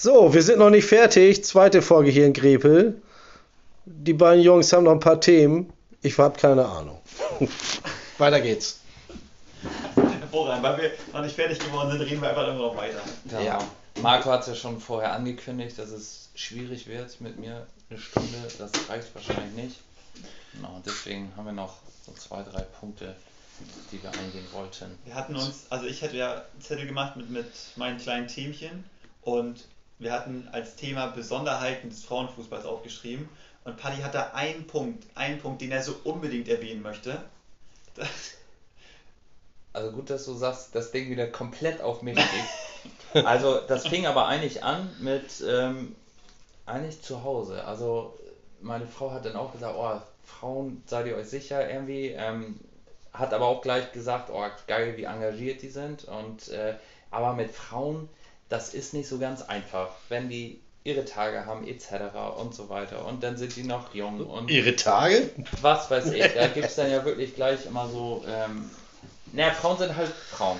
So, wir sind noch nicht fertig. Zweite Folge hier in Grepel. Die beiden Jungs haben noch ein paar Themen. Ich habe keine Ahnung. Weiter geht's. Hervorragend, weil wir noch nicht fertig geworden sind, reden wir einfach immer noch weiter. Ja. ja. Marco hat es ja schon vorher angekündigt, dass es schwierig wird mit mir eine Stunde. Das reicht wahrscheinlich nicht. Genau, deswegen haben wir noch so zwei, drei Punkte, die wir eingehen wollten. Wir hatten uns, also ich hätte ja Zettel gemacht mit, mit meinen kleinen Themchen und wir hatten als Thema Besonderheiten des Frauenfußballs aufgeschrieben. Und Paddy hat da einen Punkt, einen Punkt, den er so unbedingt erwähnen möchte. Also gut, dass du sagst, das Ding wieder komplett auf mich liegt. also das fing aber eigentlich an mit ähm, eigentlich zu Hause. Also meine Frau hat dann auch gesagt, oh, Frauen, seid ihr euch sicher irgendwie. Ähm, hat aber auch gleich gesagt, oh, geil, wie engagiert die sind. Und äh, aber mit Frauen, das ist nicht so ganz einfach, wenn die ihre Tage haben etc. und so weiter. Und dann sind die noch jung und ihre Tage? Was weiß ich. Da gibt es dann ja wirklich gleich immer so. Ähm, naja, Frauen sind halt Frauen.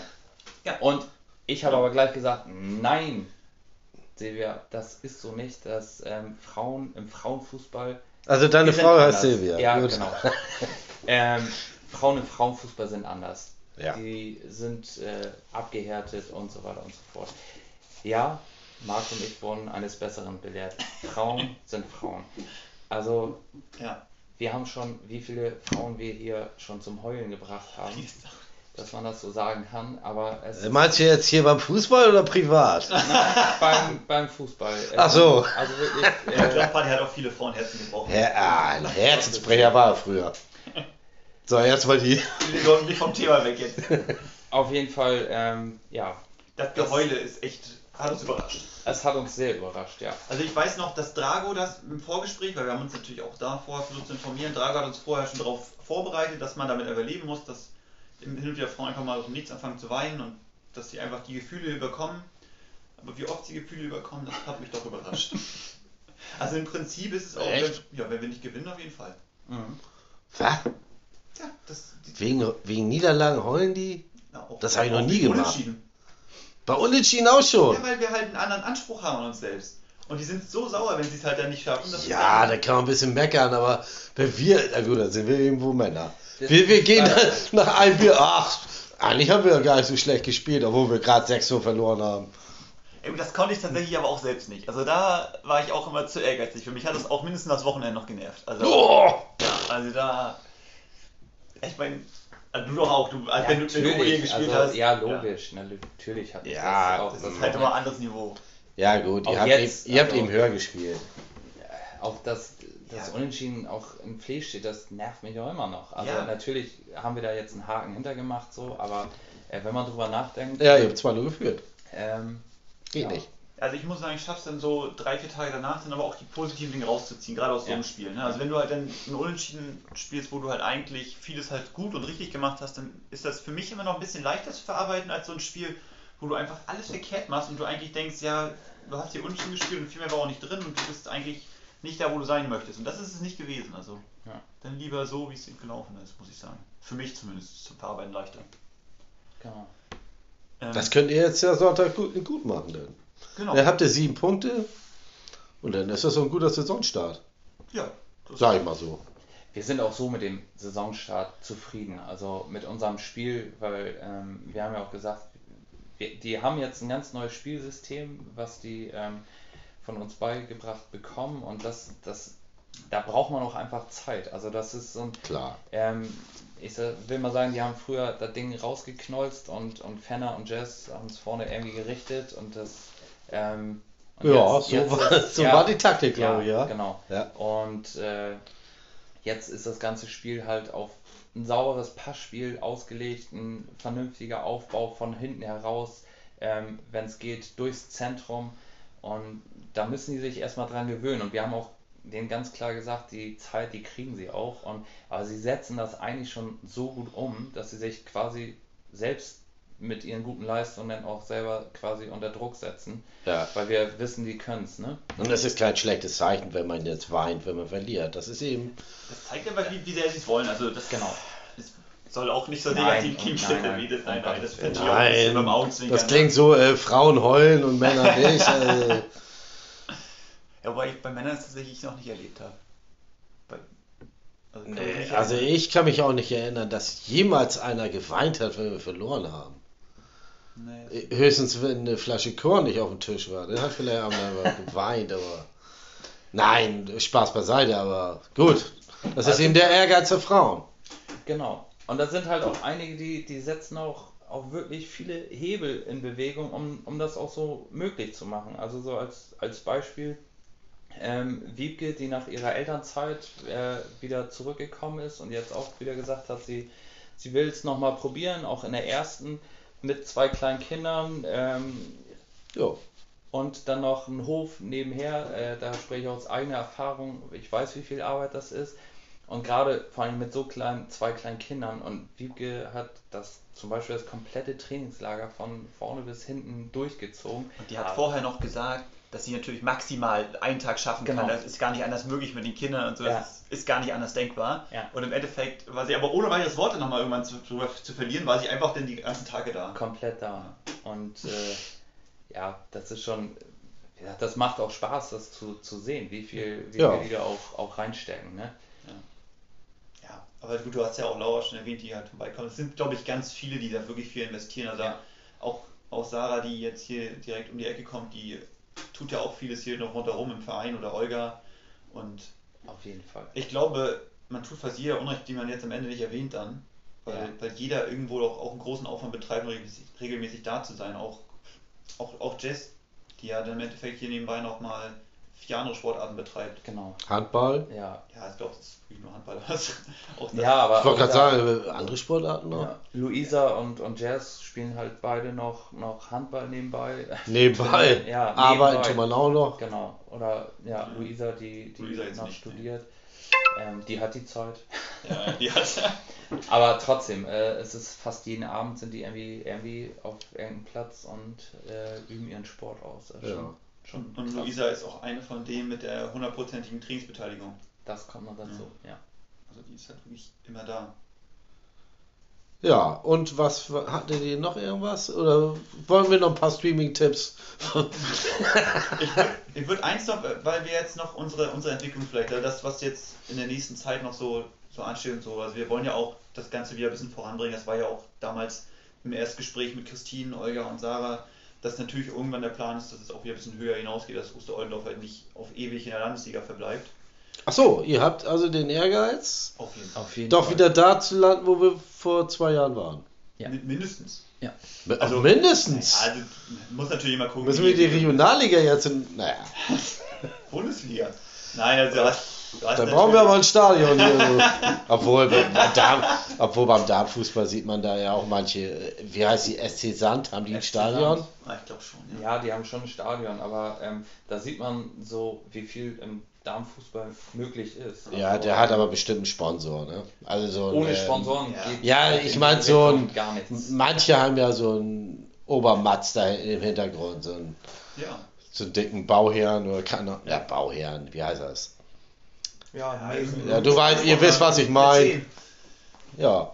Ja. Und ich habe aber gleich gesagt, nein, Silvia, das ist so nicht, dass ähm, Frauen im Frauenfußball. Also deine Frau anders. heißt Silvia. Ja, Gut. genau. ähm, Frauen im Frauenfußball sind anders. Ja. Die sind äh, abgehärtet und so weiter und so fort. Ja, Marc und ich wurden eines Besseren belehrt. Frauen sind Frauen. Also, ja. wir haben schon, wie viele Frauen wir hier schon zum Heulen gebracht haben dass man das so sagen kann. Aber es äh, Meinst du jetzt hier beim Fußball oder privat? Nein, beim, beim Fußball. Ach so. Also wirklich. Äh, ich glaube, hat auch viele Frauenherzen gebrochen. Ja, ah, ein Herzensbrecher war er früher. So, jetzt mal die. Wir sollten nicht vom Thema weg jetzt. Auf jeden Fall, ähm, ja. Das Geheule das, ist echt, hat uns überrascht. Es hat uns sehr überrascht, ja. Also ich weiß noch, dass Drago das im Vorgespräch, weil wir haben uns natürlich auch da vorher versucht zu informieren, Drago hat uns vorher schon darauf vorbereitet, dass man damit überleben muss, dass hin und wieder Frauen einfach mal aus dem Nichts anfangen zu weinen und dass sie einfach die Gefühle überkommen. Aber wie oft sie Gefühle überkommen, das hat mich doch überrascht. also im Prinzip ist es auch, wenn, ja, wenn wir nicht gewinnen, auf jeden Fall. Mhm. Was? Ja, das, wegen, wegen Niederlagen heulen die? Ja, das habe ich noch nie gemacht. Unentschieden. Bei Unentschieden auch schon. Ja, weil wir halt einen anderen Anspruch haben an uns selbst. Und die sind so sauer, wenn sie es halt dann nicht schaffen. ja, da kann man ein bisschen meckern, aber wenn wir, na gut, dann sind wir irgendwo Männer. Wir, wir gehen nach einem Bier, ach, eigentlich haben wir ja gar nicht so schlecht gespielt, obwohl wir gerade 6 verloren haben. Das konnte ich tatsächlich aber auch selbst nicht. Also da war ich auch immer zu ehrgeizig. Für mich hat das auch mindestens das Wochenende noch genervt. Also, oh! ja, also da. Ich meine, also du doch auch, du, als ja, wenn, du, du gespielt also, hast. Ja, logisch, ja. natürlich hat ja, das auch. Das ist halt immer ein anderes Niveau. Ja, gut, ihr, habt, jetzt, eben, ihr also, habt eben höher gespielt. Auch das das ja. Unentschieden auch im Pflicht steht, das nervt mich auch immer noch. Also ja. natürlich haben wir da jetzt einen Haken hintergemacht, so, aber äh, wenn man drüber nachdenkt. Ja, ihr habt zwar nur geführt. Ähm, Geht ja. nicht. Also ich muss sagen, ich schaffe es dann so drei, vier Tage danach, dann aber auch die positiven Dinge rauszuziehen, gerade aus so einem Spiel. Ne? Also wenn du halt dann ein Unentschieden spielst, wo du halt eigentlich vieles halt gut und richtig gemacht hast, dann ist das für mich immer noch ein bisschen leichter zu verarbeiten als so ein Spiel, wo du einfach alles verkehrt machst und du eigentlich denkst, ja, du hast hier Unentschieden gespielt und viel mehr war auch nicht drin und du bist eigentlich nicht da, wo du sein möchtest. Und das ist es nicht gewesen. Also ja. dann lieber so, wie es gelaufen ist, muss ich sagen. Für mich zumindest zum Verarbeiten leichter. Genau. Ähm, das könnt ihr jetzt ja Sonntag gut, gut machen dann. Genau. Dann habt ihr sieben Punkte und dann ist das so ein guter Saisonstart. Ja. Sag ich mal so. Wir sind auch so mit dem Saisonstart zufrieden. Also mit unserem Spiel, weil ähm, wir haben ja auch gesagt, wir, die haben jetzt ein ganz neues Spielsystem, was die ähm, von uns beigebracht bekommen und das, das, da braucht man auch einfach Zeit. Also das ist so ein. Klar. Ähm, ich will mal sagen, die haben früher das Ding rausgeknolzt und, und Fenner und Jazz haben es vorne irgendwie gerichtet und das. Ähm, ja, jetzt, so, jetzt war, so ja, war die Taktik, glaube ich, ja. Genau. Ja. Und äh, jetzt ist das ganze Spiel halt auf ein sauberes Passspiel ausgelegt, ein vernünftiger Aufbau von hinten heraus, ähm, wenn es geht, durchs Zentrum. Und da müssen die sich erstmal dran gewöhnen. Und wir haben auch denen ganz klar gesagt, die Zeit, die kriegen sie auch. Und, aber sie setzen das eigentlich schon so gut um, dass sie sich quasi selbst mit ihren guten Leistungen auch selber quasi unter Druck setzen. Ja. Weil wir wissen, die können es. Ne? Und das ist kein schlechtes Zeichen, wenn man jetzt weint, wenn man verliert. Das ist eben. Das zeigt einfach, wie, wie sehr sie es wollen. Also das genau. soll auch nicht so negativ klingen, wie das. Nein, nein, das finde ich auch beim Augenzwinkern. Das klingt so, äh, Frauen heulen und Männer nicht. Äh, Ja, wobei ich bei Männern das tatsächlich noch nicht erlebt habe. Also, nee, also ich kann mich auch nicht erinnern, dass jemals einer geweint hat, wenn wir verloren haben. Nee. Höchstens, wenn eine Flasche Korn nicht auf dem Tisch war. Dann hat vielleicht auch mal geweint, aber. Nein, Spaß beiseite, aber gut. Das ist Also- eben der Ehrgeiz der Frauen. Genau. Und da sind halt auch einige, die, die setzen auch, auch wirklich viele Hebel in Bewegung, um, um das auch so möglich zu machen. Also so als, als Beispiel ähm, Wiebke, die nach ihrer Elternzeit äh, wieder zurückgekommen ist und jetzt auch wieder gesagt hat, sie, sie will es nochmal probieren, auch in der ersten mit zwei kleinen Kindern. Ähm, Ja. und dann noch ein Hof nebenher, äh, da spreche ich aus eigener Erfahrung, ich weiß, wie viel Arbeit das ist. Und gerade vor allem mit so kleinen, zwei kleinen Kindern. Und Wiebke hat das zum Beispiel das komplette Trainingslager von vorne bis hinten durchgezogen. Und die hat Aber- vorher noch gesagt, dass sie natürlich maximal einen Tag schaffen Genau. kann. Das ist gar nicht anders möglich mit den Kindern und so. Das Ja. ist, ist gar nicht anders denkbar. Ja. Und im Endeffekt war sie aber ohne weiteres Worte nochmal irgendwann zu, zu, zu verlieren, war sie einfach dann die ganzen Tage da. komplett da. Und äh, ja, das ist schon, ja, das macht auch Spaß, das zu, zu sehen, wie viel, wie Ja. viel die da auch, auch reinstecken. Ne? Ja, aber gut, du hast ja auch Laura schon erwähnt, die halt vorbeikommt. Es sind, glaube ich, ganz viele, die da wirklich viel investieren. Also Ja. auch, auch Sarah, die jetzt hier direkt um die Ecke kommt, die tut ja auch vieles hier noch rundherum im Verein oder Olga. Und Auf jeden Fall. ich glaube, man tut fast jeder Unrecht, die man jetzt am Ende nicht erwähnt dann. Weil, Ja. weil jeder irgendwo auch, auch einen großen Aufwand betreibt, um regelmäßig, regelmäßig da zu sein. Auch, auch, auch Jess, die ja dann im Endeffekt hier nebenbei nochmal vier andere Sportarten betreibt. Genau. Handball. Ja. Ja, ich glaube, das ist wirklich nur Handball. Auch das- Ja, aber Ich wollte gerade sagen, äh, andere Sportarten noch? Ja, Luisa und, und Jazz spielen halt beide noch, noch Handball nebenbei. Nebenbei. Ja, Arbeiten nebenbei. tun man auch noch. Genau. Oder ja, Luisa, die, die Luisa jetzt noch nicht, studiert. Ähm, die hat die Zeit. Ja, die hat, Aber trotzdem, äh, es ist fast jeden Abend sind die irgendwie, irgendwie auf irgendeinem Platz und äh, üben ihren Sport aus. Ja. schon, schon Und, und krass. Luisa ist auch eine von denen mit der hundertprozentigen Trainingsbeteiligung. Das kommt noch dazu, ja. Also die ist halt wirklich immer da. Ja, und was hattet ihr noch irgendwas? Oder wollen wir noch ein paar Streaming-Tipps? Ich würde würd eins noch, weil wir jetzt noch unsere, unsere Entwicklung vielleicht, also das, was jetzt in der nächsten Zeit noch so, so ansteht und so, also wir wollen ja auch das Ganze wieder ein bisschen voranbringen. Das war ja auch damals im Erstgespräch mit Christine, Olga und Sarah, dass natürlich irgendwann der Plan ist, dass es auch wieder ein bisschen höher hinausgeht, dass Oster-Oldendorf halt nicht auf ewig in der Landesliga verbleibt. Ach so, ihr habt also den Ehrgeiz, Auf jeden Fall. Auf jeden doch Fall. wieder da zu landen, wo wir vor zwei Jahren waren. Ja. Mi- Mindestens. Also Also- mindestens. Ja, also, muss natürlich immer gucken. Müssen wir die wie- Regionalliga jetzt in. Naja, Bundesliga. Nein, also da brauchen wir aber ein Stadion. Hier. obwohl, beim Darm, obwohl beim Darmfußball sieht man da ja auch manche. Wie heißt die? SC Sand? Haben die ein Stadion? Sand. Ah, ich glaube schon, ja. Ja, die haben schon ein Stadion, aber ähm, da sieht man so, wie viel im Darmfußball möglich ist. Ja, Also, der hat aber bestimmt einen Sponsor, ne? Also so ein, Ohne ähm, Sponsoren ja. geht Ja, ich die mein, so ein- gar nichts. Manche haben ja so einen Obermatz da im Hintergrund, so einen, Ja. so einen dicken Bauherrn oder kann ja Bauherrn, wie heißt das? Ja, Ja, du weißt, ihr wisst, was ich meine. Ja,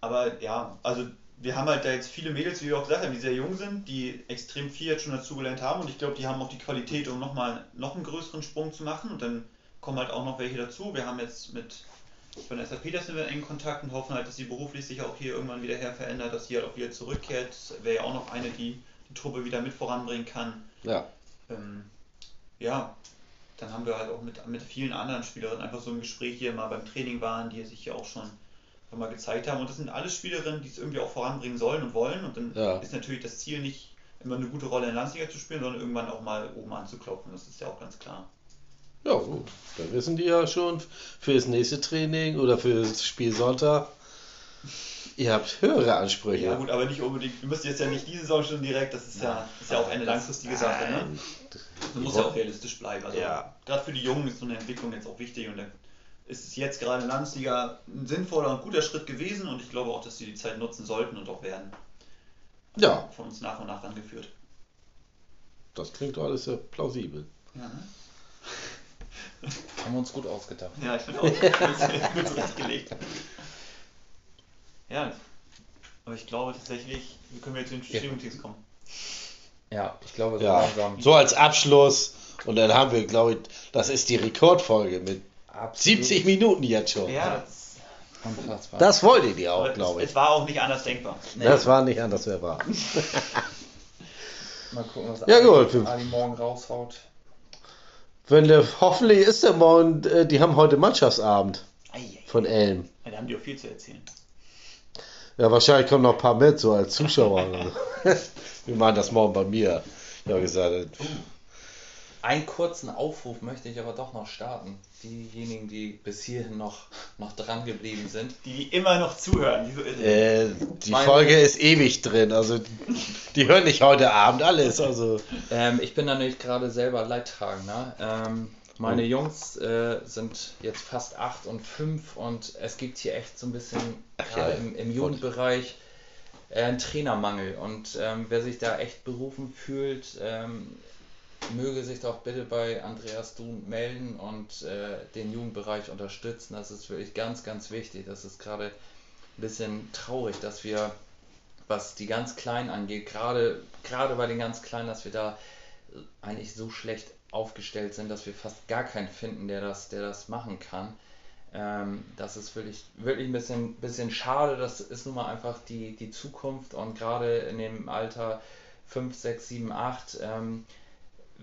Aber ja, also wir haben halt da jetzt viele Mädels, wie wir auch gesagt haben, die sehr jung sind, die extrem viel jetzt schon dazugelernt haben und ich glaube, die haben auch die Qualität, um nochmal noch einen größeren Sprung zu machen und dann kommen halt auch noch welche dazu. Wir haben jetzt mit von der SAP, da sind wir in engen Kontakt und hoffen halt, dass sie beruflich sich auch hier irgendwann wieder her verändert, dass sie halt auch wieder zurückkehrt. Das wäre ja auch noch eine, die die Truppe wieder mit voranbringen kann. ja. ähm, ja, dann haben wir halt auch mit, mit vielen anderen Spielerinnen einfach so ein Gespräch hier mal beim Training waren, die sich ja auch schon mal gezeigt haben. Und das sind alles Spielerinnen, die es irgendwie auch voranbringen sollen und wollen. Und dann Ja. ist natürlich das Ziel nicht immer eine gute Rolle in der Landesliga zu spielen, sondern irgendwann auch mal oben anzuklopfen. Das ist ja auch ganz klar. Ja, gut. Dann wissen die ja schon für das nächste Training oder für das Spiel Sonntag. Ihr habt höhere Ansprüche. Ja gut, aber nicht unbedingt, wir müssen jetzt ja nicht diese Saison schon direkt, das ist ja, ist ja auch eine langfristige Sache. Ne? Man muss ja auch realistisch bleiben. Also Ja. gerade für die Jungen ist so eine Entwicklung jetzt auch wichtig und dann ist es jetzt gerade in der Landesliga ein sinnvoller und guter Schritt gewesen und ich glaube auch, dass sie die Zeit nutzen sollten und auch werden Ja, von uns nach und nach angeführt. das klingt doch alles sehr plausibel. Ja, ne? Haben wir uns gut ausgedacht. ja ich finde auch, gut zurechtgelegt. Ja, aber ich glaube tatsächlich, wir können jetzt zu den. Streaming-Teams kommen. Ja, ich glaube, so Ja, langsam. so als Abschluss Und dann haben wir, glaube ich, das ist die Rekordfolge mit Absolut. 70 Minuten jetzt schon. Ja, das, Unfassbar. Das wolltet ihr auch, es, glaube es ich. war auch nicht anders denkbar. Nee. Das war nicht anders wer war. Mal gucken, was Ja, Ali, gut. Ali morgen raushaut. Wenn der, hoffentlich ist der morgen, äh, die haben heute Mannschaftsabend Ei, ei. von Elm. Ja, da haben die auch viel zu erzählen. Ja, wahrscheinlich kommen noch ein paar mit, so als Zuschauer. Wir machen das morgen bei mir. Ich habe gesagt, äh, Einen kurzen Aufruf möchte ich aber doch noch starten. Diejenigen, die bis hierhin noch, noch dran geblieben sind. Die, die immer noch zuhören. Die so äh, die Folge ist ewig drin. Also, die hören nicht heute Abend alles. Also, Ähm, ich bin da nämlich gerade selber Leidtragender. Ähm, meine Jungs äh, sind jetzt fast acht und fünf und es gibt hier echt so ein bisschen, gerade ja. im, im Jugendbereich, äh, einen Trainermangel. Und ähm, wer sich da echt berufen fühlt, ähm, möge sich doch bitte bei Andreas Dun melden und äh, den Jugendbereich unterstützen. Das ist wirklich ganz, ganz wichtig. Das ist gerade ein bisschen traurig, dass wir, was die ganz Kleinen angeht, gerade, gerade bei den ganz Kleinen, dass wir da eigentlich so schlecht aufgestellt sind, dass wir fast gar keinen finden, der das, der das machen kann. Ähm, das ist wirklich, wirklich ein bisschen, bisschen schade. Das ist nun mal einfach die, die Zukunft und gerade in dem Alter 5, 6, 7, 8, ähm,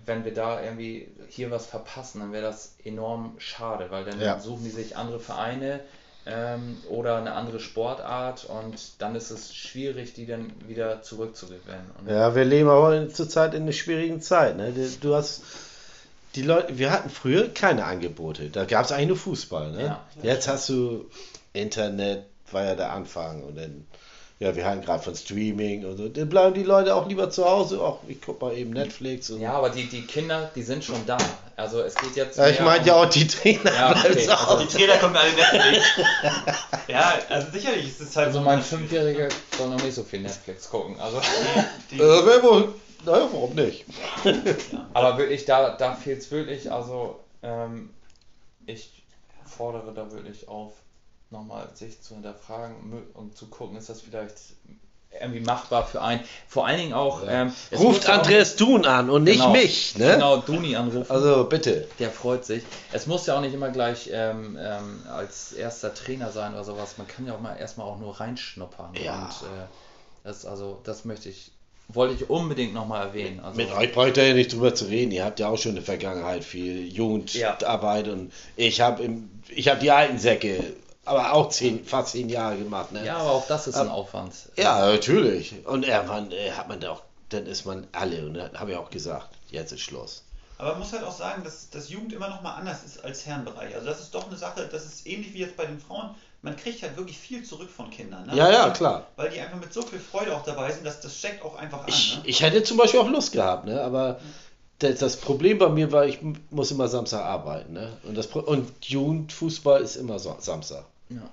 wenn wir da irgendwie hier was verpassen, dann wäre das enorm schade, weil dann Ja. suchen die sich andere Vereine ähm, oder eine andere Sportart und dann ist es schwierig, die dann wieder zurückzugewinnen. Und ja, wir leben aber zurzeit in einer schwierigen Zeit. Ne? Du- Du hast. Die Leute, wir hatten früher keine Angebote. Da gab es eigentlich nur Fußball. Ne? Ja. Jetzt hast du Internet, war ja der Anfang. Und dann, ja, wir hatten gerade von Streaming und so. Dann bleiben die Leute auch lieber zu Hause. Auch ich guck mal eben Netflix. Und Ja, aber die, die Kinder, die sind schon da. Also es geht jetzt. Ja, ich meine um- ja auch die Trainer. Ja, okay. Also Hause. Die Trainer kommen alle Netflix. ja, also sicherlich ist es halt Also so mein ein- Fünfjähriger soll noch nicht so viel Netflix gucken. Also, Die, Äh, wer wohl, naja, warum nicht? aber wirklich, da, da fehlt es wirklich. Also ähm, ich fordere da wirklich auf, nochmal sich zu hinterfragen und zu gucken, ist das vielleicht irgendwie machbar für einen. Vor allen Dingen auch. Ähm, es muss Ruft ja auch- Andreas Dun an und nicht Genau. mich. Ne? Genau, Duni anrufen. Also bitte. Der freut sich. Es muss ja auch nicht immer gleich ähm, ähm, als erster Trainer sein oder sowas. Man kann ja auch mal erstmal auch nur reinschnuppern. Ja. Und äh, das, also, das möchte ich, wollte ich unbedingt nochmal erwähnen. Also, Mit euch brauche ich da ja nicht drüber zu reden. Ihr habt ja auch schon eine Vergangenheit, viel Jugendarbeit und ich habe im, ich habe die alten Säcke, aber auch zehn, fast zehn Jahre gemacht. Ne? ja, aber auch das ist ein Aufwand. Ja, natürlich. Und irgendwann äh, hat man da auch, dann ist man alle und dann habe ich auch gesagt, jetzt ist Schluss. aber man muss halt auch sagen, dass, dass Jugend immer noch mal anders ist als Herrenbereich. Also das ist doch eine Sache, das ist ähnlich wie jetzt bei den Frauen. Man kriegt halt wirklich viel zurück von Kindern. Ne? Ja, ja, klar. Weil die einfach mit so viel Freude auch dabei sind, dass das steckt auch einfach an. Ich, ne? ich hätte zum Beispiel auch Lust gehabt, ne? aber das, das Problem bei mir war, ich m- muss immer Samstag arbeiten. Ne? Und, das, Pro- und Jugendfußball ist immer so, Samstag. Ja.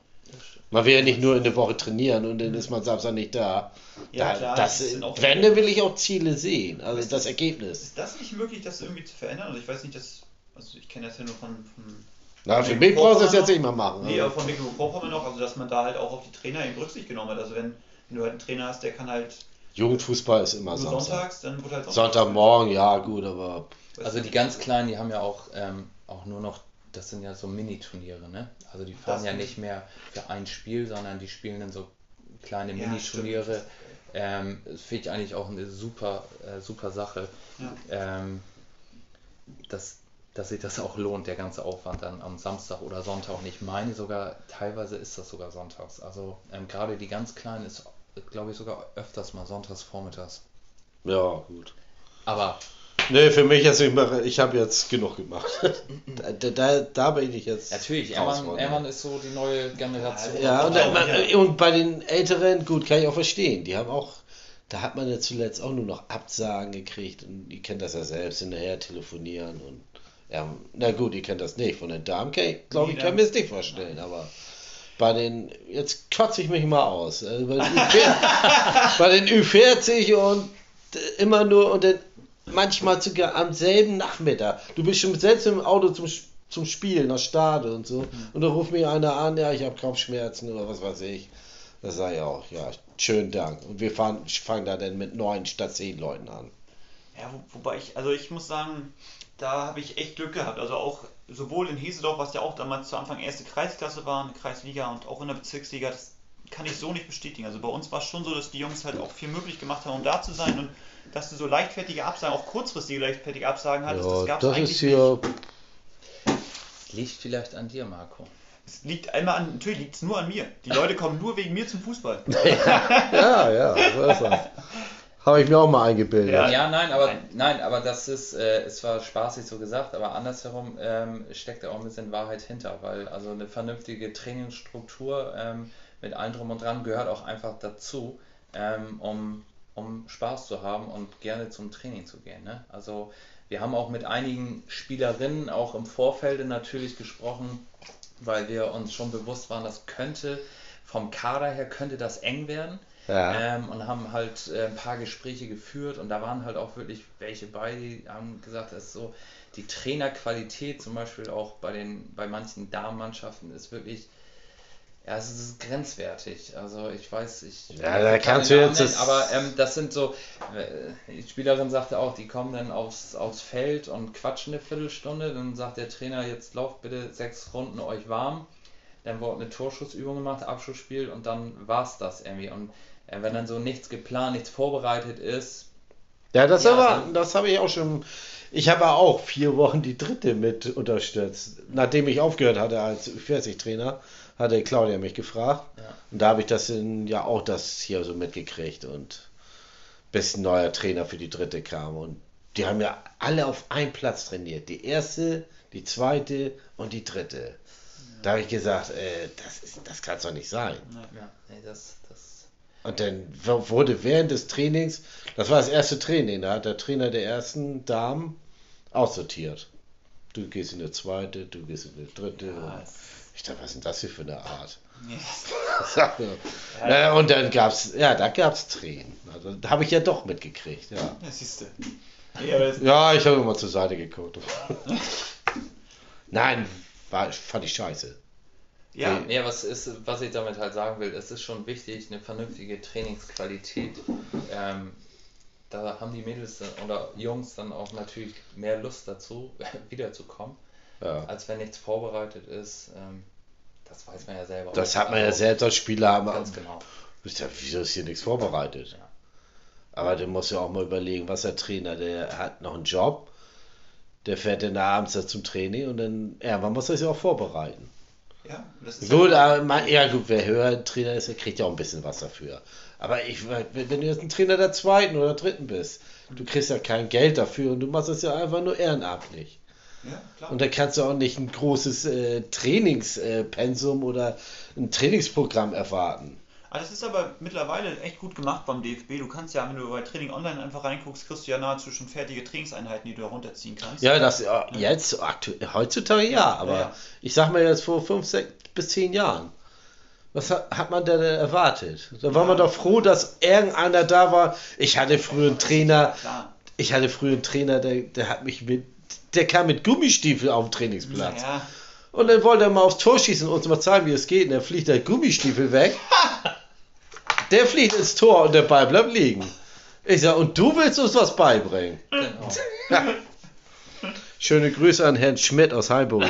Man will ja nicht nur in der Woche trainieren und dann ist man Samstag nicht da. Ja, da klar, das, das sind auch- wenn, dann will ich auch Ziele sehen, also Ist das das- Ergebnis. Ist das nicht möglich, das irgendwie zu verändern? Also ich weiß nicht, dass, also ich kenne das ja nur von, von Na, für mich brauchst du das jetzt nicht mal machen. Nee, aber Also. von Mecklenburg-Vorpommern noch, also dass man da halt auch auf die Trainer eben Rücksicht genommen hat. Also wenn, wenn du halt einen Trainer hast, der kann halt Jugendfußball ist immer Samstag. sonntags, dann wird halt Sonntagmorgen, ja gut, aber Also die ganz Kleinen, die haben ja auch, ähm, auch nur noch, das sind ja so Mini-Turniere, ne? Also die fahren Das ja nicht mehr für ein Spiel, sondern die spielen dann so kleine Ja, Mini-Turniere. Ähm, das finde ich eigentlich auch eine super, äh, super Sache. Ja. Ähm, dass, dass sich das auch lohnt, der ganze Aufwand dann am Samstag oder Sonntag. Und ich meine sogar, teilweise ist das sogar sonntags. Also ähm, gerade die ganz Kleinen ist, glaube ich, sogar öfters mal sonntags vormittags. ja, gut. Aber Nee, für mich jetzt nicht mehr, ich habe jetzt genug gemacht. da, da, da bin ich jetzt. natürlich, Ermann, ist so die neue Generation. Ja, und, ja. und bei den Älteren, gut, kann ich auch verstehen. Die haben auch, da hat man ja zuletzt auch nur noch Absagen gekriegt. Und ihr kennt das ja selbst, hinterher telefonieren und ja, na gut, ihr kennt das nicht. Von den Damen, ich, glaube ich, kann mir es nicht vorstellen, aber bei den, jetzt kotze ich mich mal aus. Also bei, den Ü40, bei den Ü40 und äh, immer nur und dann manchmal sogar am selben Nachmittag. Du bist schon selbst im Auto zum, zum Spielen, nach Stade und so. Und dann ruft mich einer an, ja, ich habe Kopfschmerzen oder was weiß ich. Da sage ich auch, ja, schönen Dank. Und wir fahren, fangen da dann mit neun statt zehn Leuten an. Ja, Ja, wo, wobei ich, also ich muss sagen, da habe ich echt Glück gehabt. Also auch sowohl in Hesedorf, was ja auch damals zu Anfang erste Kreisklasse war, eine Kreisliga und auch in der Bezirksliga, das kann ich so nicht bestätigen. Also bei uns war es schon so, dass die Jungs halt auch viel möglich gemacht haben, um da zu sein und dass du so leichtfertige Absagen, auch kurzfristige leichtfertige Absagen hattest, Ja, das gab es das eigentlich ist hier. Liegt vielleicht an dir, Marco. Es liegt einmal an, natürlich liegt es nur an mir. Die Leute kommen nur wegen mir zum Fußball. Ja, ja, so ist das. Habe ich mir auch mal eingebildet. Ja. Ja, nein, aber Nein. nein, aber das ist, äh, es war spaßig so gesagt, aber andersherum ähm, steckt da auch ein bisschen Wahrheit hinter, weil also eine vernünftige Trainingsstruktur ähm, mit allem drum und dran gehört auch einfach dazu, ähm, um, um Spaß zu haben und gerne zum Training zu gehen. Ne? Also wir haben auch mit einigen Spielerinnen auch im Vorfeld natürlich gesprochen, weil wir uns schon bewusst waren, das könnte vom Kader her könnte das eng werden. Ja. Ähm, und haben halt äh, ein paar Gespräche geführt und da waren halt auch wirklich welche bei, die haben gesagt, dass so die Trainerqualität zum Beispiel auch bei den bei manchen Damenmannschaften ist wirklich ja, es ist grenzwertig. Also ich weiß, ich Ja, da kannst du jetzt nennen, aber ähm, das sind so, äh, die Spielerin sagte auch, die kommen dann aufs, aufs Feld und quatschen eine Viertelstunde, dann sagt der Trainer, jetzt lauft bitte sechs Runden euch warm, dann wurde eine Torschussübung gemacht, Abschussspiel und dann war's das irgendwie. Und äh, wenn dann so nichts geplant, nichts vorbereitet ist, Ja, das Ja, aber, das habe ich auch schon. Ich habe auch vier Wochen die dritte mit unterstützt. Nachdem ich aufgehört hatte als 40-Trainer, hatte Claudia mich gefragt. Ja. Und da habe ich das in, ja auch das hier so mitgekriegt und bis ein neuer Trainer für die dritte kam. Und die haben ja alle auf einen Platz trainiert. Die erste, die zweite und die dritte. Da habe ich gesagt, äh, das, ist, das kann es doch nicht sein. ja, nee, das, das, Und dann wurde während des Trainings, das war das erste Training, da hat der Trainer der ersten Damen aussortiert. Du gehst in die zweite, du gehst in die dritte. Ich dachte, was ist denn das hier für eine Art? Ja, und dann gab's, ja, da gab's Tränen. Also da habe ich ja doch mitgekriegt, ja. Ja, siehst du. Ja, ich habe immer zur Seite geguckt. Nein, war, fand ich scheiße. Ja, Ja, was ist, was ich damit halt sagen will, es ist schon wichtig, eine vernünftige Trainingsqualität. Ähm, da haben die Mädels dann, oder Jungs dann auch natürlich mehr Lust dazu, wiederzukommen, Ja. als wenn nichts vorbereitet ist. Ähm, das weiß man ja selber. Das hat man ja Also, selbst als Spieler. Aber, Ganz genau. Sag, wieso ist hier nichts vorbereitet? Ja. Aber du musst ja auch mal überlegen, was der Trainer, der hat noch einen Job, der fährt dann abends zum Training und dann, ja, man muss das ja auch vorbereiten. Ja, das ist Gut, ja, man, ja gut, wer höher Trainer ist, der kriegt ja auch ein bisschen was dafür. Aber ich, wenn du jetzt ein Trainer der zweiten oder dritten bist, du kriegst ja kein Geld dafür und du machst es ja einfach nur ehrenamtlich. ja. Und da kannst du auch nicht ein großes äh, Trainingspensum oder ein Trainingsprogramm erwarten. Ah, das ist aber mittlerweile echt gut gemacht beim DFB. Du kannst ja, wenn du bei Training Online einfach reinguckst, kriegst du ja nahezu schon fertige Trainingseinheiten, die du da runterziehen kannst. Ja, das ja, jetzt aktuell, heutzutage ja, aber ja. ich sag mal jetzt vor fünf, sechs bis zehn Jahren. Was hat, man denn erwartet? Da war man doch froh, dass irgendeiner da war. Ich hatte früher einen Trainer, ich hatte früher einen Trainer, der, der hat mich mit, der kam mit Gummistiefel auf den Trainingsplatz. Und dann wollte er mal aufs Tor schießen und uns mal zeigen, wie es geht. Und dann fliegt der Gummistiefel weg. der fliegt ins Tor und der Ball bleibt liegen. Ich sag, und du willst uns was beibringen? Genau. Ja. Schöne Grüße an Herrn Schmidt aus Heilburg.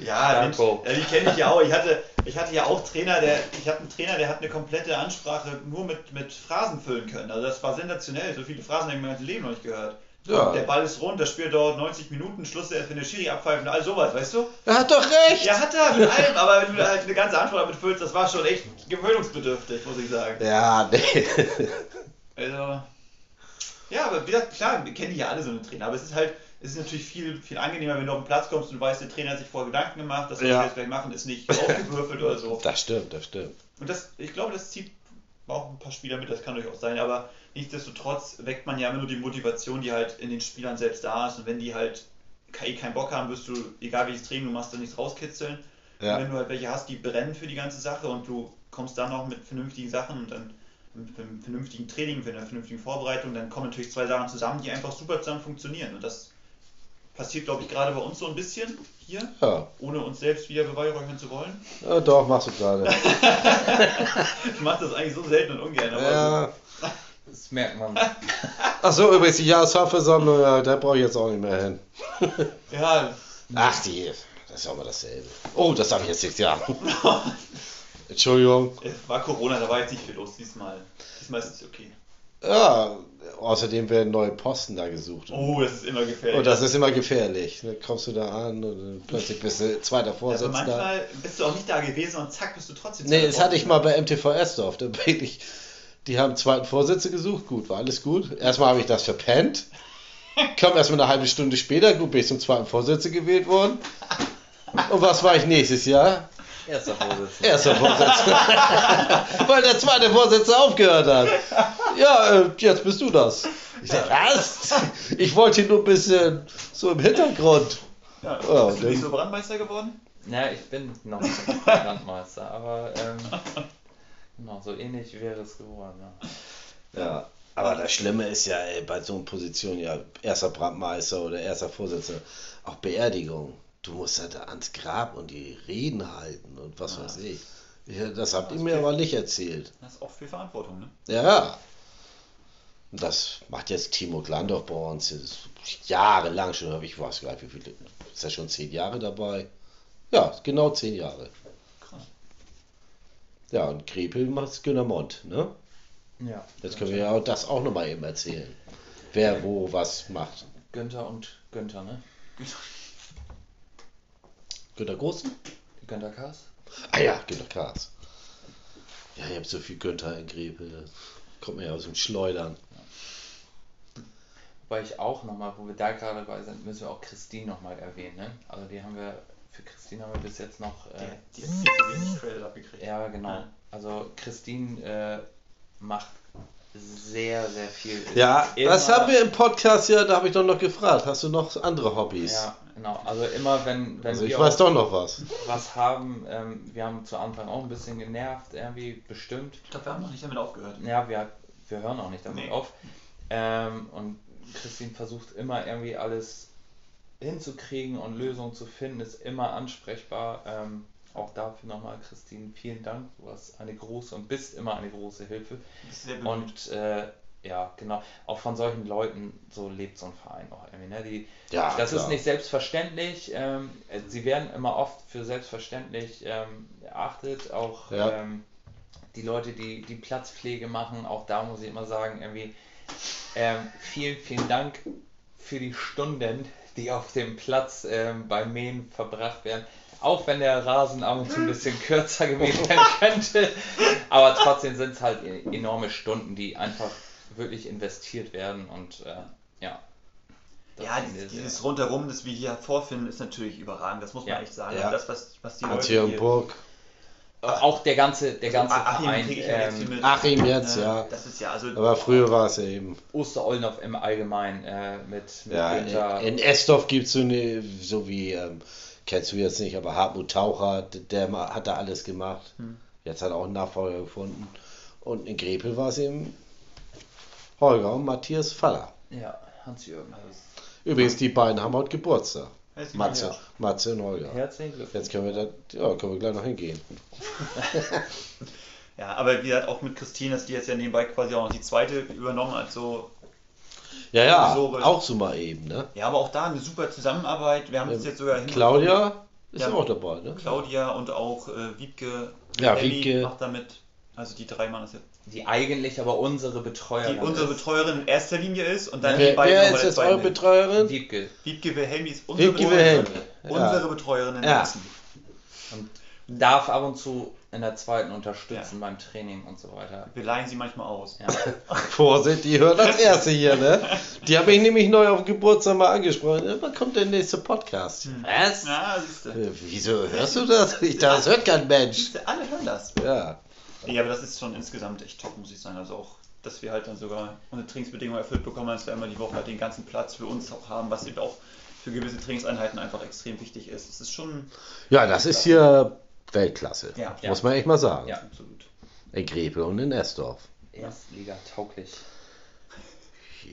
ja Mensch, ja, die kenne ich ja auch. Ich hatte, ich hatte ja auch Trainer, der, ich hatte einen Trainer, der hat eine komplette Ansprache nur mit, mit Phrasen füllen können. Also das war sensationell. So viele Phrasen habe ich in meinem Leben noch nicht gehört. Ja. Der Ball ist rund, das Spiel dauert 90 Minuten, Schluss erst, wenn der Schiri abpfeift und all sowas, weißt du? Er hat doch recht. Ja, hat er mit allem, aber wenn du da halt eine ganze Antwort damit füllst, das war schon echt gewöhnungsbedürftig, muss ich sagen. Ja, nee. Also, ja, aber wie gesagt, klar, wir kennen ja alle so einen Trainer, aber es ist halt, es ist natürlich viel, viel angenehmer, wenn du auf den Platz kommst und du weißt, der Trainer hat sich vorher Gedanken gemacht, das, was Ja. wir jetzt gleich machen, ist nicht aufgewürfelt oder so. Das stimmt, das stimmt. Und das, ich glaube, das zieht auch ein paar Spieler mit, das kann durchaus sein, aber nichtsdestotrotz weckt man ja immer nur die Motivation, die halt in den Spielern selbst da ist und wenn die halt eh keinen Bock haben, wirst du, egal welches Training du machst, da nichts rauskitzeln. Ja. Und wenn du halt welche hast, die brennen für die ganze Sache und du kommst dann noch mit vernünftigen Sachen und dann mit einem vernünftigen Training, mit einer vernünftigen Vorbereitung, dann kommen natürlich zwei Sachen zusammen, die einfach super zusammen funktionieren. Und das passiert, glaube ich, gerade bei uns so ein bisschen hier, Ja, ohne uns selbst wieder beweihräuchern zu wollen. ja doch, machst du gerade. Ich mache das eigentlich so selten und ungern, aber Ja. Das merkt man. Achso, übrigens die Jahreshauptversammlung, ja, da brauche ich jetzt auch nicht mehr hin. Ja, Ach, die, das ist auch mal dasselbe. Oh, das darf ich jetzt nicht sagen. Entschuldigung. es war Corona, da war jetzt nicht viel los diesmal. Diesmal ist es okay. Ja, außerdem werden neue Posten da gesucht. Oh, das ist immer gefährlich. Und das ist immer gefährlich. Dann kommst du da an und plötzlich bist du zweiter also Vorsitzender. manchmal bist du auch nicht da gewesen und zack, bist du trotzdem Nee, das hatte ich mal bei MTV Ersdorf. Da bin ich, die haben einen zweiten Vorsitzer gesucht. Gut, war alles gut. Erstmal habe ich das verpennt. Kam erstmal eine halbe Stunde später. Gut, bin ich zum zweiten Vorsitzer gewählt worden. Und was war ich nächstes Jahr? Erster Vorsitzender. Erster Vorsitzender. Weil der zweite Vorsitzende aufgehört hat. Ja, äh, jetzt bist du das. Ich sag, was? Ich wollte nur ein bisschen so im Hintergrund. Ja, Ja, bist du nicht so Brandmeister geworden? Ja, ich bin noch nicht Landmeister, aber ähm, genau, so ähnlich wäre es geworden. Ja. Ja, aber das Schlimme ist ja ey, bei so einer Position ja erster Brandmeister oder erster Vorsitzender auch Beerdigung. Du musst da ans Grab und die Reden halten und was Ja. weiß ich. Ja, das habt ihr mir aber nicht erzählt. Das ist auch viel Verantwortung, ne? Ja. Das macht jetzt Timo Glandorf bei uns jahrelang schon, aber ich weiß gar nicht, wie viele, ist er schon zehn Jahre dabei? Ja, genau zehn Jahre. Ja, und Krepel macht Günter Mond, ne? ja. Jetzt können wir ja auch das auch nochmal eben erzählen. Wer wo was macht. Günther und Günther, ne? Günter Großen? Günther Kaas? Ah ja, Günter Kars. Ja, ich habe so viel Günther in Grepel. Das kommt mir ja aus dem Schleudern. Wobei ich auch nochmal, wo wir da gerade bei sind, müssen wir auch Christine nochmal erwähnen, ne? Also die haben wir, für Christine haben wir bis jetzt noch, Die, äh, die hat viel zu wenig Credit abgekriegt. ja genau. Ja. Also Christine äh, macht sehr, sehr viel. Ja, das immer- haben wir im Podcast ja, da habe ich doch noch gefragt. Hast du noch andere Hobbys? Ja, genau. Also immer wenn, wenn also ich wir weiß doch noch was. was haben, ähm, wir haben zu Anfang auch ein bisschen genervt, irgendwie bestimmt. Ich glaube, wir haben noch nicht damit aufgehört. Ja, wir, wir hören auch nicht damit Nee. auf. Ähm, und Christine versucht immer irgendwie alles hinzukriegen und Lösungen zu finden, ist immer ansprechbar. Ähm, auch dafür nochmal, Christine, vielen Dank. Du warst eine große und bist immer eine große Hilfe. Und äh, ja, genau, auch von solchen Leuten, so lebt so ein Verein auch irgendwie. Ne? Die, Ja, das klar. ist nicht selbstverständlich. Ähm, äh, sie werden immer oft für selbstverständlich ähm, erachtet. Auch Ja. ähm, die Leute, die die Platzpflege machen, auch da muss ich immer sagen, irgendwie ähm, vielen, vielen Dank für die Stunden, die auf dem Platz ähm, beim Mähen verbracht werden. Auch wenn der Rasen ab und zu ein bisschen kürzer gemäht werden könnte. Aber trotzdem sind es halt e- enorme Stunden, die einfach wirklich investiert werden. Und äh, ja. das ja, dieses, dieses Rundherum, das wir hier vorfinden, ist natürlich überragend. Das muss man Ja. echt sagen. Ja. Aber Das, was, was die Leute hier... Burg. Auch der ganze, der ganze Also Achim Verein, jetzt ähm, mit. Achim jetzt, Äh, ja. Das ist ja, also... Aber früher war es ja eben. Osterollendorf im Allgemeinen äh, mit, mit Ja, in, in Estorf gibt es so eine, so wie, ähm, kennst du jetzt nicht, aber Hartmut Taucher, der ma- hat da alles gemacht. Hm. Jetzt hat er auch einen Nachfolger gefunden. Und in Grepel war es eben Holger und Matthias Faller. ja, Hans-Jürgen. Übrigens, die beiden haben heute Geburtstag. Matze. Matze und Holger. Herzlichen Glückwunsch. Jetzt können wir da, ja, können wir gleich noch hingehen. Ja, aber wie gesagt, auch mit Christine, dass die jetzt ja nebenbei quasi auch noch die zweite übernommen hat, so. Ja, ja, So, auch so mal eben, ne? Ja, aber auch da eine super Zusammenarbeit. Wir haben es Ähm, jetzt sogar hin. Claudia ist Ja. auch dabei, ne? Claudia und auch äh, Wiebke. Ja, Elli Wiebke. macht damit. Also die drei Mann ist jetzt. Die eigentlich aber unsere Betreuerin Die unsere ist. Betreuerin in erster Linie ist und dann die Wer, beiden wer ist jetzt eure. Betreuerin? Wiebke. Wiebke Wilhelmi ist unsere Wiebke Betreuerin. Ja. Unsere Betreuerin in Ja. Essen. Und darf ab und zu in der zweiten unterstützen beim Training und so weiter. Wir leihen sie manchmal aus. Ja. Vorsicht, die hört das erste hier, ne? Die habe ich nämlich neu auf Geburtstag mal angesprochen. Ja, Wann kommt der nächste Podcast? Was? Ja, siehst du. Äh, Wieso hörst du das? Ich das hört kein Mensch. Siehst du, alle hören das. Ja. Ja, aber das ist schon insgesamt echt top, muss ich sagen. Also auch, dass wir halt dann sogar unsere Trainingsbedingungen erfüllt bekommen, dass wir einmal die Woche halt den ganzen Platz für uns auch haben, was eben auch für gewisse Trainingseinheiten einfach extrem wichtig ist. Das ist schon Ja, das ist hier Weltklasse. Ja. Muss man echt mal sagen. Ja. absolut. In Grepel und in Estorf. Erstliga tauglich.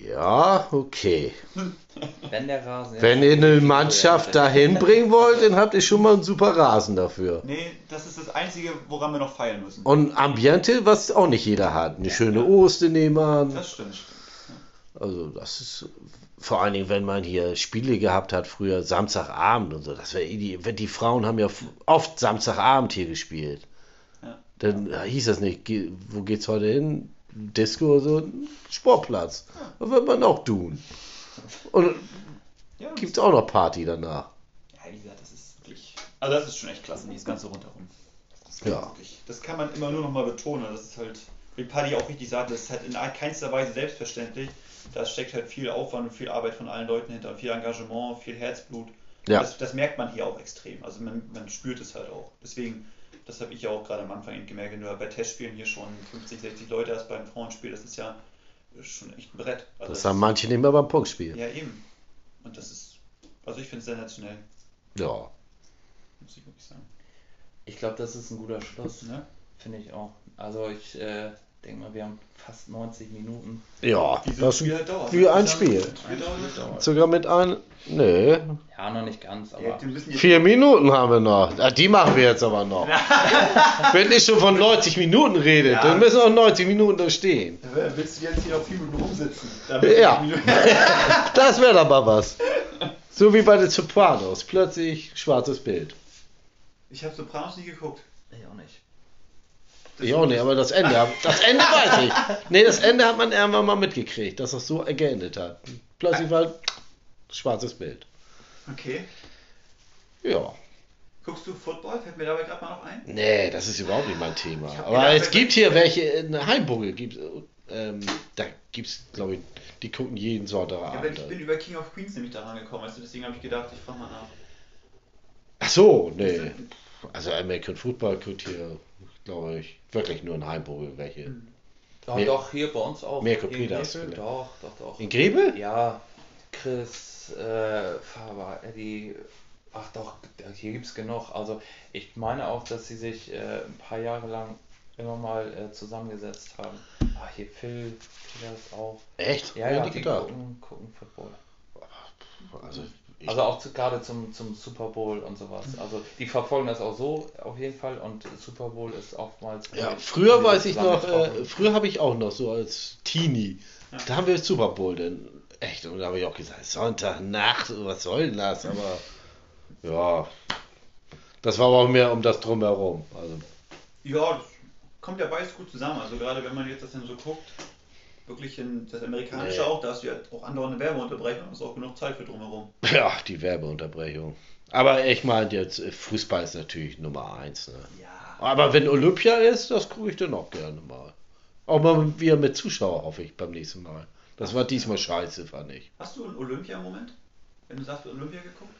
Ja, okay. Wenn der Rasen. Wenn ihr eine Mannschaft dahin bringen wollt, dann habt ihr schon mal einen super Rasen dafür. Nee, das ist das Einzige, woran wir noch feiern müssen. Und Ambiente, was auch nicht jeder hat. Eine schöne Oste nehmen an. Das stimmt, stimmt. Also das ist vor allen Dingen, wenn man hier Spiele gehabt hat, früher Samstagabend und so. Das wäre die, die Frauen haben ja oft Samstagabend hier gespielt. Dann hieß das nicht, wo geht's heute hin? Disco oder so? Sportplatz. Das wird man auch tun. Und Ja, gibt's auch noch Party danach. Ja, wie gesagt, das ist wirklich. Also das ist schon echt klasse, dieses ganze rundherum. Das Ja. wirklich- Das kann man immer nur noch mal betonen. Das ist halt, wie Paddy auch richtig sagt, das ist halt in keinster Weise selbstverständlich. Da steckt halt viel Aufwand und viel Arbeit von allen Leuten hinter, viel Engagement, viel Herzblut. Ja. Das, das merkt man hier auch extrem. Also man, man spürt es halt auch. Deswegen, das habe ich ja auch gerade am Anfang eben gemerkt, wenn du bei Testspielen hier schon 50, 60 Leute hast beim Frauenspiel, das ist ja schon echt ein Brett. Also Das haben manche nicht mehr beim Punktspiel. Ja, eben. Und das ist, also ich finde es sensationell, Ja. muss ich wirklich sagen. Ich glaube, das ist ein guter Schluss. Ne? Finde ich auch. Also ich äh, denke mal, wir haben fast 90 Minuten. Ja, ein das Spiel halt dauert. wie ein Ja, Spiel. ein Spiel sogar mit ein. Nee. Ja, noch nicht ganz, aber. Ja, Vier Minuten haben wir noch. Ah, die machen wir jetzt aber noch. Wenn ich schon von 90 Minuten rede, Ja. dann müssen auch 90 Minuten da stehen. Willst du jetzt hier auf vier Minuten rumsitzen? Ja. Das wäre mal was. So wie bei den Sopranos. Plötzlich schwarzes Bild. Ich habe Sopranos nie geguckt. Ich auch nicht. Ich auch nicht, aber das Ende, das Ende weiß ich. Nee, das Ende hat man irgendwann mal mitgekriegt, dass das so geendet hat. Plötzlich war schwarzes Bild. Okay. Ja. Guckst du Football? Fällt mir dabei gerade mal noch ein? Nee, das ist überhaupt nicht mein Thema. Aber gedacht, es gibt hier welche in Heimburg, gibt, ähm, da gibt es, glaube ich, die gucken jeden Ja, Sonntagabend. ich bin über King of Queens nämlich daran gekommen, also deswegen habe ich gedacht, ich frage mal nach. Ach so, nee. Also American Football guckt hier, glaube ich, wirklich nur in Heimburg welche. Doch, Mir- doch, hier bei uns auch. Mirko Peters. Doch, doch, doch. In Grebe? Ja, Chris, äh, Faber, Eddie, ach doch, hier gibt es genug. Also ich meine auch, dass sie sich äh, ein paar Jahre lang immer mal äh, zusammengesetzt haben. Ah, hier Phil, Peters auch. Echt? Ja, ja, ich die gucken, gucken. Also, auch zu, gerade zum, zum Super Bowl und sowas. Also die verfolgen das auch so auf jeden Fall und Super Bowl ist oftmals. ja, früher weiß ich noch, äh, früher habe ich auch noch so als Teenie, Ja. da haben wir Super Bowl denn echt und da habe ich auch gesagt, Sonntagnacht, was soll denn das? Aber ja, das war aber auch mehr um das drumherum. Also Ja, das kommt ja beides gut zusammen. Also gerade wenn man jetzt das dann so guckt, wirklich in das Amerikanische Nee. auch, da hast du ja auch andere eine Werbeunterbrechung, ist auch genug Zeit für drumherum. ja, die Werbeunterbrechung. Aber ich meine jetzt, äh, Fußball ist natürlich Nummer eins. Ne? Ja. Aber wenn Olympia ist, das gucke ich dann auch gerne mal. Auch mal wieder mit Zuschauer, hoffe ich, beim nächsten Mal. Das war diesmal scheiße, fand ich. Hast du einen Olympia-Moment? Wenn du sagst, du hast Olympia geguckt?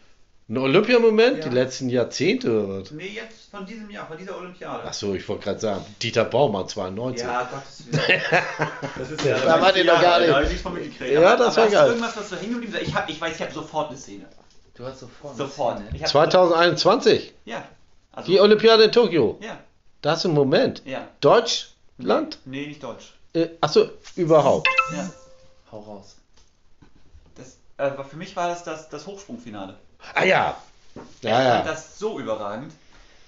Ein Olympiamoment, Ja. die letzten Jahrzehnte oder was? Nee, jetzt von diesem Jahr, von dieser Olympiade. Achso, ich wollte gerade sagen, Dieter Baumann 92. Ja, Gottes Willen. Das ist ja, Da wart ihr noch gar nicht. Da hab ich nichts von mitgekriegt. Ja, Aber- das aber war hast du geil. irgendwas, was so hängen geblieben ist? Ich, hab, ich weiß, ich habe sofort eine Szene. Du hast sofort. Sofort. Szene. Ich hab, 2021, Ja. Also, die Olympiade in Tokio. Ja, Das ist ein Moment. ja. Deutschland? Nee, nicht Deutsch. Äh, achso, überhaupt. Ja. Hau raus. Das, äh, für mich war das das, das Hochsprungfinale. Ah ja. Ja, ich fand ja. das so überragend.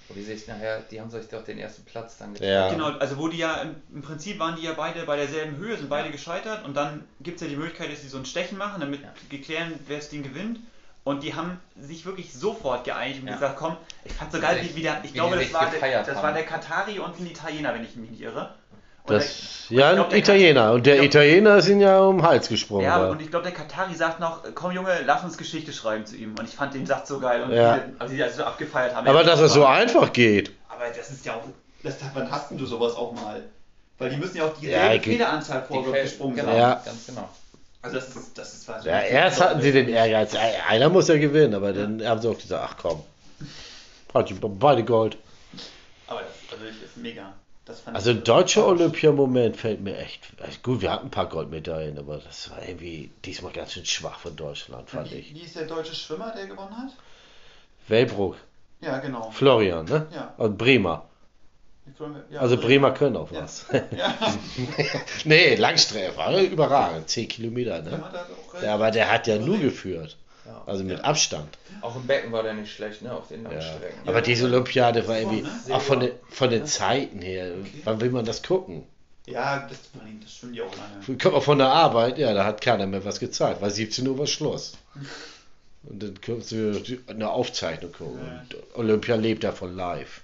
Wo die sich nachher, die haben sich doch den ersten Platz dann Ja. Genau, also wo die ja, im, im Prinzip waren die ja beide bei derselben Höhe, sind beide Ja. gescheitert und dann gibt es ja die Möglichkeit, dass sie so ein Stechen machen, damit Ja. geklären, wer das Ding gewinnt. Und die haben sich wirklich sofort geeinigt und Ja. gesagt, komm, ich fand so geil, Sich- wie wieder, ich wie glaube, das war, der, das war der Katari und ein Italiener, wenn ich mich nicht irre. Das, der- ja, glaub, Italiener. Und der glaub- Italiener ist ihm ja um den Hals gesprungen. Ja, da. und ich glaube, der Katari sagt noch, komm Junge, lass uns Geschichte schreiben zu ihm. Und ich fand den Satz so geil und Ja. wie, also die das so abgefeiert haben. Aber dass es so war- einfach geht. Aber das ist ja auch, das, wann hast denn du sowas auch mal? Weil die müssen ja auch die Ja, selbe gut. Federanzahl Die vorwärts Feld- gesprungen genau, sein. Ja. ganz genau. Also das ist, das ist. Ja, erst hatten sie den Ehrgeiz. Einer muss ja gewinnen, aber dann haben sie auch gesagt, ach komm. Hat die beide Gold. Aber das also ich, ist mega. Also ein deutscher Olympiamoment fällt mir echt. echt Gut, wir hatten ein paar Goldmedaillen, aber das war irgendwie diesmal ganz schön schwach von Deutschland, fand Wie, ich. wie ist der deutsche Schwimmer, der gewonnen hat? Wellbrook, Ja, genau. Florian, ne? Ja. Und Bremer. Ja, Also Bremer können auch was. Ja. nee, Langstrecke war überragend. 10 Kilometer, ne? Ja. Ja, aber der hat ja nur geführt. Ja. Also mit Ja. Abstand. Auch im Becken war der nicht schlecht, ne? Auf den Ja. Langstrecken. Aber diese Olympiade war irgendwie, ne? auch von den, von den Zeiten her, wann will man das gucken? Ja, das, das stimmt ja auch lange. Kommt man von der Arbeit, ja, da hat keiner mehr was gezahlt, weil 17 Uhr war Schluss. Und dann kommst du eine Aufzeichnung gucken. Und Olympia lebt davon live.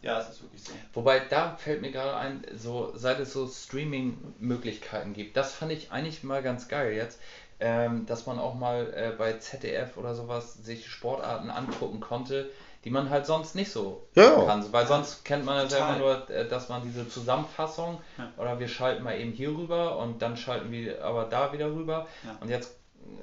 Ja, es ist wirklich so. Wobei, da fällt mir gerade ein, so seit es so Streaming-Möglichkeiten gibt, das fand ich eigentlich mal ganz geil jetzt, ähm, dass man auch mal äh, bei ZDF oder sowas sich Sportarten angucken konnte, die man halt sonst nicht so Ja. kann. Weil sonst kennt man das ja immer nur, äh, dass man diese Zusammenfassung Ja. oder wir schalten mal eben hier rüber und dann schalten wir aber da wieder rüber. Ja. Und jetzt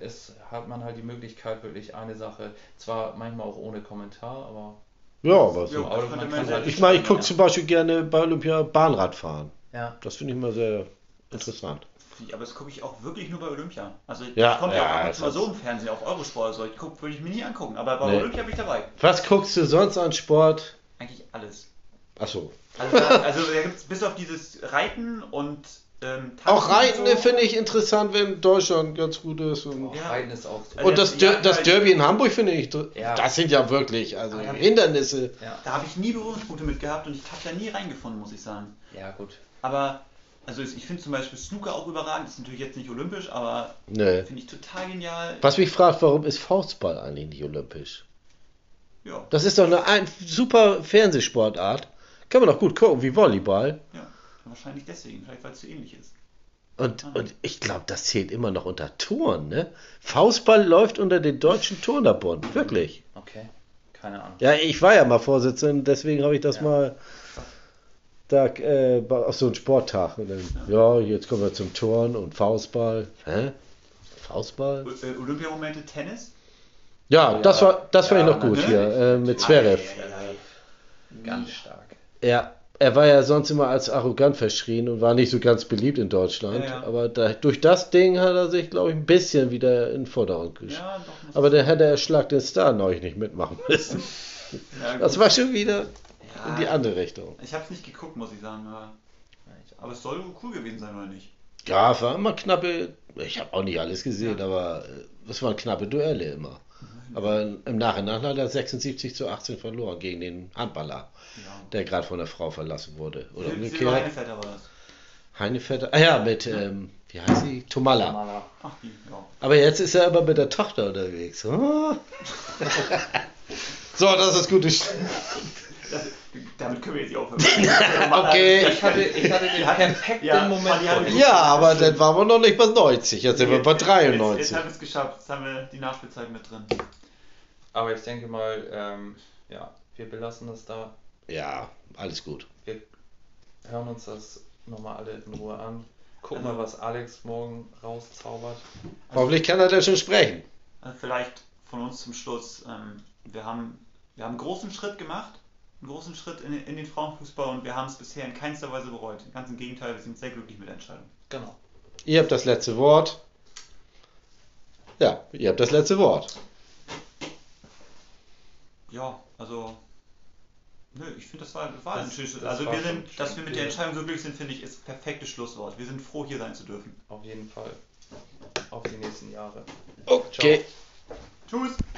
ist, hat man halt die Möglichkeit, wirklich eine Sache, zwar manchmal auch ohne Kommentar, aber Ja, aber Ja, so. aber das man man halt- Ich meine, ich gucke Ja. zum Beispiel gerne bei Olympia Bahnrad fahren. ja. Das finde ich immer sehr interessant. Aber das gucke ich auch wirklich nur bei Olympia. Also Ja, ich komme ja, ja, auch ab und das zu mal ist- so im Fernsehen, auf Eurosport, so. ich gucke, würde ich mir nie angucken, aber bei Nee. Olympia bin ich dabei. Was guckst du sonst an Sport? Eigentlich alles. Achso. Also, da, also da gibt's bis auf dieses Reiten und ähm, Auch Reiten so. finde ich interessant, wenn Deutschland ganz gut ist. Und, Ja. Reiten ist auch so. Also und das, ja, Der- das ja, Derby in Hamburg finde ich, Ja. das sind ja wirklich also Ah, ja. Hindernisse. Ja. Da habe ich nie Berührungspunkte mit gehabt und ich habe da nie reingefunden, muss ich sagen. ja, gut. Aber, also ich finde zum Beispiel Snooker auch überragend, das ist natürlich jetzt nicht olympisch, aber Nee. finde ich total genial. Was mich fragt, warum ist Faustball eigentlich nicht olympisch? Ja, Das ist doch eine ein, super Fernsehsportart. Kann man doch gut gucken, wie Volleyball. ja, wahrscheinlich deswegen, vielleicht weil es so ähnlich ist. Und, und ich glaube, das zählt immer noch unter Turn, ne? Faustball läuft unter den deutschen Turnerbund, wirklich. Okay. Keine Ahnung. Ja, ich war ja mal Vorsitzender, deswegen habe ich das Ja. mal da äh, auf so einen Sporttag. Und dann, ja, jetzt kommen wir zum Turn und Faustball. Hä? Faustball? O- äh, Olympiamomente Tennis? Ja, Ja. das war das Ja, ich noch gut natürlich. hier äh, mit Zverev. Ganz stark. Ja, er war ja sonst immer als arrogant verschrien und war nicht so ganz beliebt in Deutschland. Ja, ja. Aber da, durch das Ding hat er sich, glaube ich, ein bisschen wieder in den Vordergrund gestellt. Ja, doch. Muss Aber der hätte der Schlag den Star neulich nicht mitmachen müssen. ja, Das war schon wieder ja, in die andere Richtung. Ich habe es nicht geguckt, muss ich sagen, aber, aber es soll cool gewesen sein, oder nicht? Ja, es war immer knappe. Ich habe auch nicht alles gesehen, aber äh, es waren knappe Duelle immer. Aber im Nachhinein hat er 76 zu 18 verloren gegen den Handballer, Ja. der gerade von der Frau verlassen wurde. Oder Silber umgekehrt. Heinevetter war das. Heinevetter. Ah ja, mit, ähm, wie heißt sie? Tomala. Maler. Ach, die, ja. Aber jetzt ist er aber mit der Tochter unterwegs. Ah. so, das ist gutes. Das, damit können wir jetzt nicht aufhören. Okay. Ich hatte, ich hatte den Ja, perfekten ja, Moment. Ja, aber dann waren wir noch nicht bei 90. Jetzt sind wir bei Jetzt, jetzt 93. haben wir es geschafft. Jetzt haben wir die Nachspielzeit mit drin. Aber ich denke mal, ähm, ja, wir belassen das da. Ja, alles gut. Wir hören uns das nochmal alle in Ruhe an. Gucken Also- mal, was Alex morgen rauszaubert. Hoffentlich kann er da schon sprechen. Also vielleicht von uns zum Schluss. Ähm, wir, haben, wir haben einen großen Schritt gemacht, einen großen Schritt in, in den Frauenfußball und wir haben es bisher in keinster Weise bereut. Ganz im Gegenteil, wir sind sehr glücklich mit der Entscheidung. Genau. Ihr habt das letzte Wort. Ja, ihr habt das letzte Wort. Ja, also. Nö, ich finde, das war, das war Das- ein schönes. das Also, war wir sind, dass wir mit der Entscheidung so glücklich sind, finde ich, ist das perfekte Schlusswort. Wir sind froh, hier sein zu dürfen. Auf jeden Fall. Auf die nächsten Jahre. Okay. Tschüss!